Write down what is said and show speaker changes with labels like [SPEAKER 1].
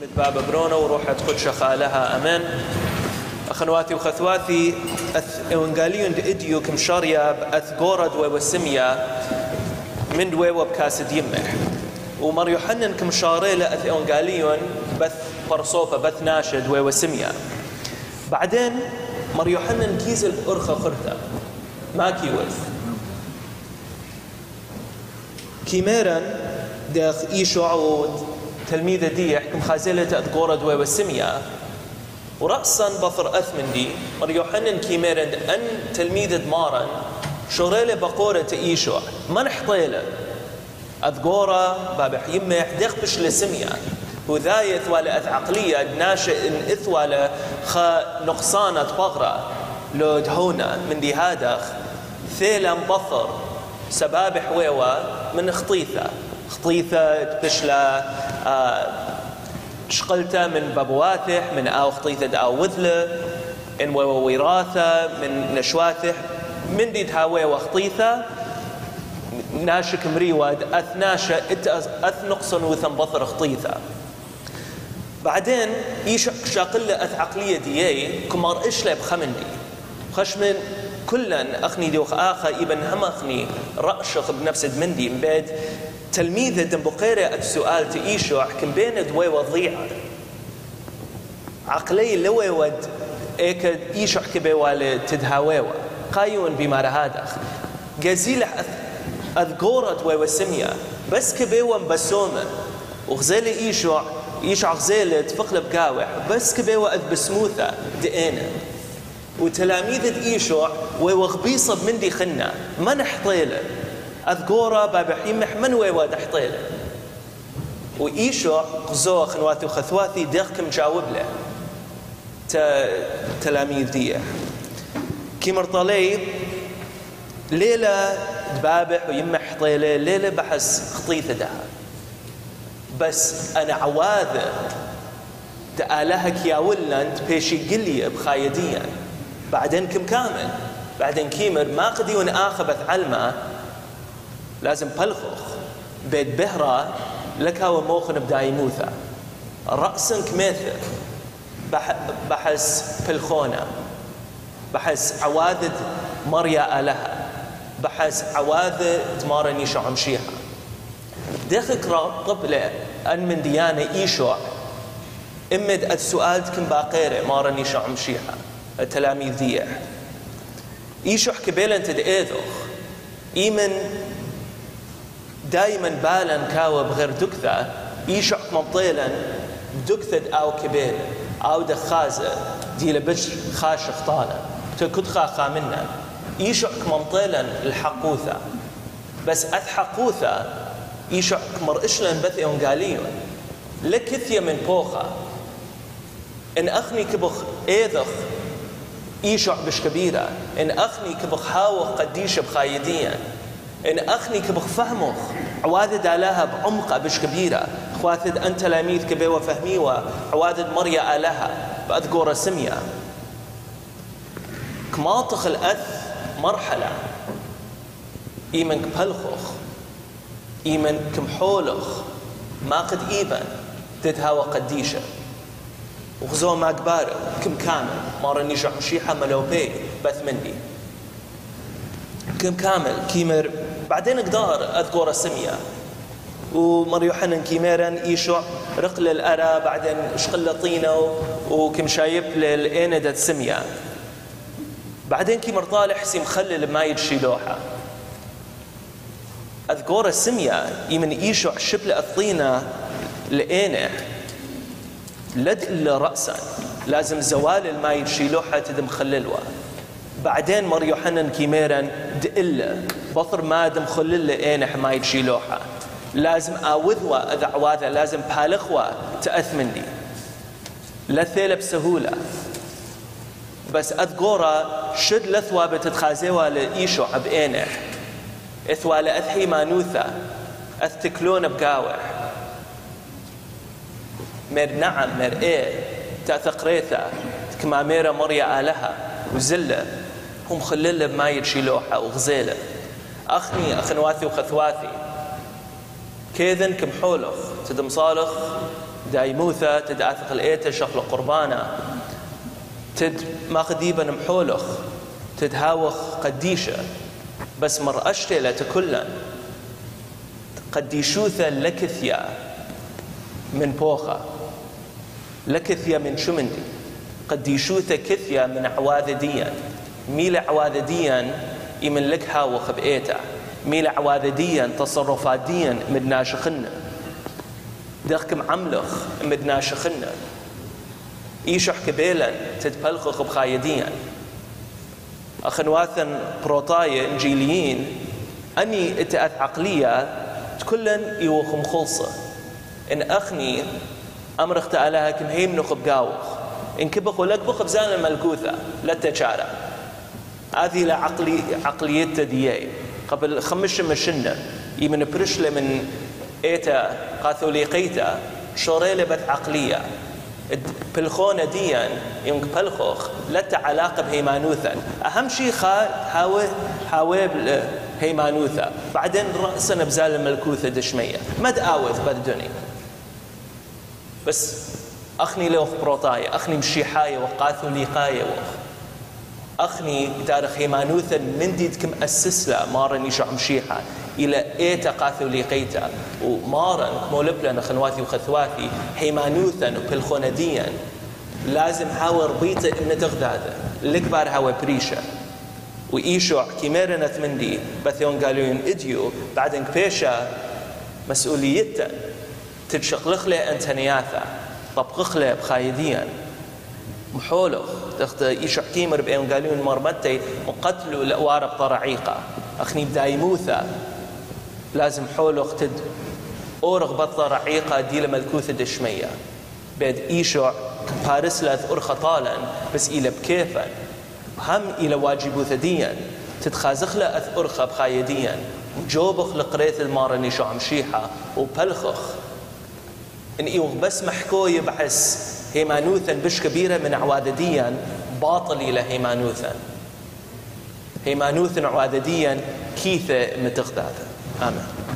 [SPEAKER 1] شمت بابا برونو وروحت قدش خالها أمن أخنواتي وخثواتي أث إونجاليون إديو كم شاريا أث جورد وسميا من دوي وبكاسد يمح ومر يوحنن كم شاريلا أث إونجاليون بث برصوفة بث ناشد وسميا بعدين مر يوحنن كيز الأرخة خرطة. ما كيوث كيميرا داخ إيشو عود تلميذة دي يحكم خازلة أذكورة دوي والسمية ورأسا بطر أثمن دي مر يوحنن كيميرن أن تلميذة مارن شوريلة بقورة إيشو ما نحطيلة أذكورة باب يمح دخبش لسمية وذايث ولا أث عقلية ناشئ إن إث ولا خا نقصانة بغرة. لو دهونا من دي هادخ ثيلا بطر سبابح ويوا من خطيثة. خطيثة آه شقلته من بابواتح من أو خطيثة أو وذلة إن وراثة من نشواتح من دي تهاوي وخطيثة ناشك مريواد أث ناشا أث نقصن وثن بطر خطيثة بعدين يش شاقلة أث عقلية ديي كمار إشلا بخمندي خشمن كلا أخني دوخ آخا إبن هم أخني رأشخ بنفس مندي مباد تلميذة دنبقيرة السؤال تإيشو كم بين دوي وضيعة عقلي لوي ود إيك إيشو حكي والي تدهاويوا قايون بما رهادخ جزيل أذكورة دوي وسمية. بس كبيوا بسومة. وغزالي إيشو إيشو غزالة تفقل بقاوح بس كبيوا أذ بسموثة. دقينة وتلاميذ إيشوع ويوغبيصة بمندي خنا ما نحطيلة. أذكورا باب حيمح من ويواد حطيله. وإيشوع قزوة خنواتي وخثواتي ديخكم جاوب له تلاميذ دي كي مرطلي ليلة دبابح ويمح حطيله ليلة بحس خطيثة دها بس أنا عواذة تآلهك يا ولنت بيشي قلي بخايديا بعدين كم كامل؟ بعدين كيمر ما قد يون آخبث علمه. لازم بلخخ بيت بهرة لك هو موخن بداي موثا رأسن كميثر بحس بلخونة. بحس عواذد مريا آلها. بحس عواذد تمارن يشو عمشيها. دخك طبلة أن من ديانة إيشو إمد السؤال كم باقيرة مارن يشو عمشيها. التلاميذ دي إيشو حكي بيلن تدئيذوخ إيمن دايما بالا كاوى بغير دكثة إيشو مبطيلا دكثة أو كبير أو دخازة دي لبش خاش خطانة. تكد خاخا منا إيشو ممطيلا الحقوثة؟ بس أثحقوثة إيشو مر إشلن بث إونغاليون لكثية من بوخة. إن أخني كبخ إيذخ إيشع بش كبيرة. إن أخني كبخ هاوخ قديش بخايديا إن أخني كبخ فهمخ عوادد آلها بعمقة بش كبيرة. خواتد أن تلاميذ كبيوة فهميوة عوادد مريا آلها بأذكور سمية. كماطخ الأث مرحلة. إيمن كبلخخ إيمن كمحولخ. ما قد إيبن تتهاوى قديشة وغزو ما كبار كم كامل. مرة نيجا مشيحة ملوبي بث مندي كم كامل كيمر بعدين قدار أذكر السمية ومر يوحنا كيميرا إيشو رقل الأرى بعدين شقل طينة وكم شايب للإيندة السمية بعدين كيمر طالح سي مخلل ما يتشيلوها أذكر السمية يمن إيشو شبل الطينة لإينة. لد إلا رأسا لازم زوال الماء يشيلوها تدم خللوا بعدين مر يوحنا كيميرا دئلا بطر ما دم خلل اينح ما يشيلوها لازم اوذوا إذا عواذا لازم بالخوا تاثمني لا ثيل بسهولة. بس اذكورا شد لثوا بتتخازيوا لإيشو عب اينح اثوا لأثحي مانوثا اثتكلون بقاوح مر نعم مر إيه. تاثقريثا كما ميرا مريا آلها. وزلة. هم خلله بما يتشيلوحة وغزيلة. أخني أخنواثي وخثواثي كيذن كم حولخ تدم صالخ دايموثا تد آثق الإيتا شخل قربانا تد ماخذيبا محولخ تد هاوخ قديشة. بس مر أشتلة كلا قديشوثا لكثيا من بوخا لكثيا من شمندي. قديشوثا كثيا من عواذديا ميل عواذديا يمن لك هاوخ بإيتا ميل عواذديا تصرفاتيا من ناشخنا دخكم عملخ من ناشخنا إيشح كبيلا تتبلخخ بخايديا. أخنواثن بروطايا إنجيليين. أني إتأث عقلية كلن يوخم خلصة. إن أخني أمر اختالها كم هيم نخب قاوخ إن كبخ ولك بخ بزان الملكوثة لا تشارع هذه لعقلي عقليته دياي قبل خمش مشنة يمن برشلة من إيتا قاثوليقيتا شوريلة بث عقلية. بالخونة ديا يمك بلخوخ لتا علاقة بهيمانوثا. أهم شيء خا هاوي هاوي هيمانوثا. بعدين رأسنا بزال الملكوثة دشمية. ما تآوث بالدنيا بس أخني لوخ بروطاية أخني مشيحاية وقاثوليقاية وخ. أخني تاريخ هيمانوثا من ديدكم أسسلا مارن يشع مشيحة إلى إيتا قاثوليقيتا ومارن مولبلا خنواتي وخثواتي هيمانوثا وبالخونديا لازم هاو ربيتا ابن تغدادا الكبار هاو بريشا وإيشوع كيميرنا ثمندي بثيون قالوا إديو بعدين بيشا مسؤوليتا. تتشقلخ له أنتنياثا. طبقخ له بخايديا. محولخ تخت إيشوع كيمر بأيون قالوا مرمتي وقتلوا الأوار بطرعيقة أخني بدايموثا لازم حولخ تد أورغ بطل رعيقة دي ملكوثة دشمية. بيد إيشوع بارس لث أرخى طالا بس إلى بكيفا. هم إلى واجب ثديا تتخازخ له أث أرخى بخايديا جوبخ لقريث المارة نيشو عمشيحة وبلخخ. إن إيوغ بس محكو يبحث هيمانوثا بش كبيرة من عوادديا باطل إلى هيمانوثا. هيمانوثا عوادديا كيثة متغدادا آمين.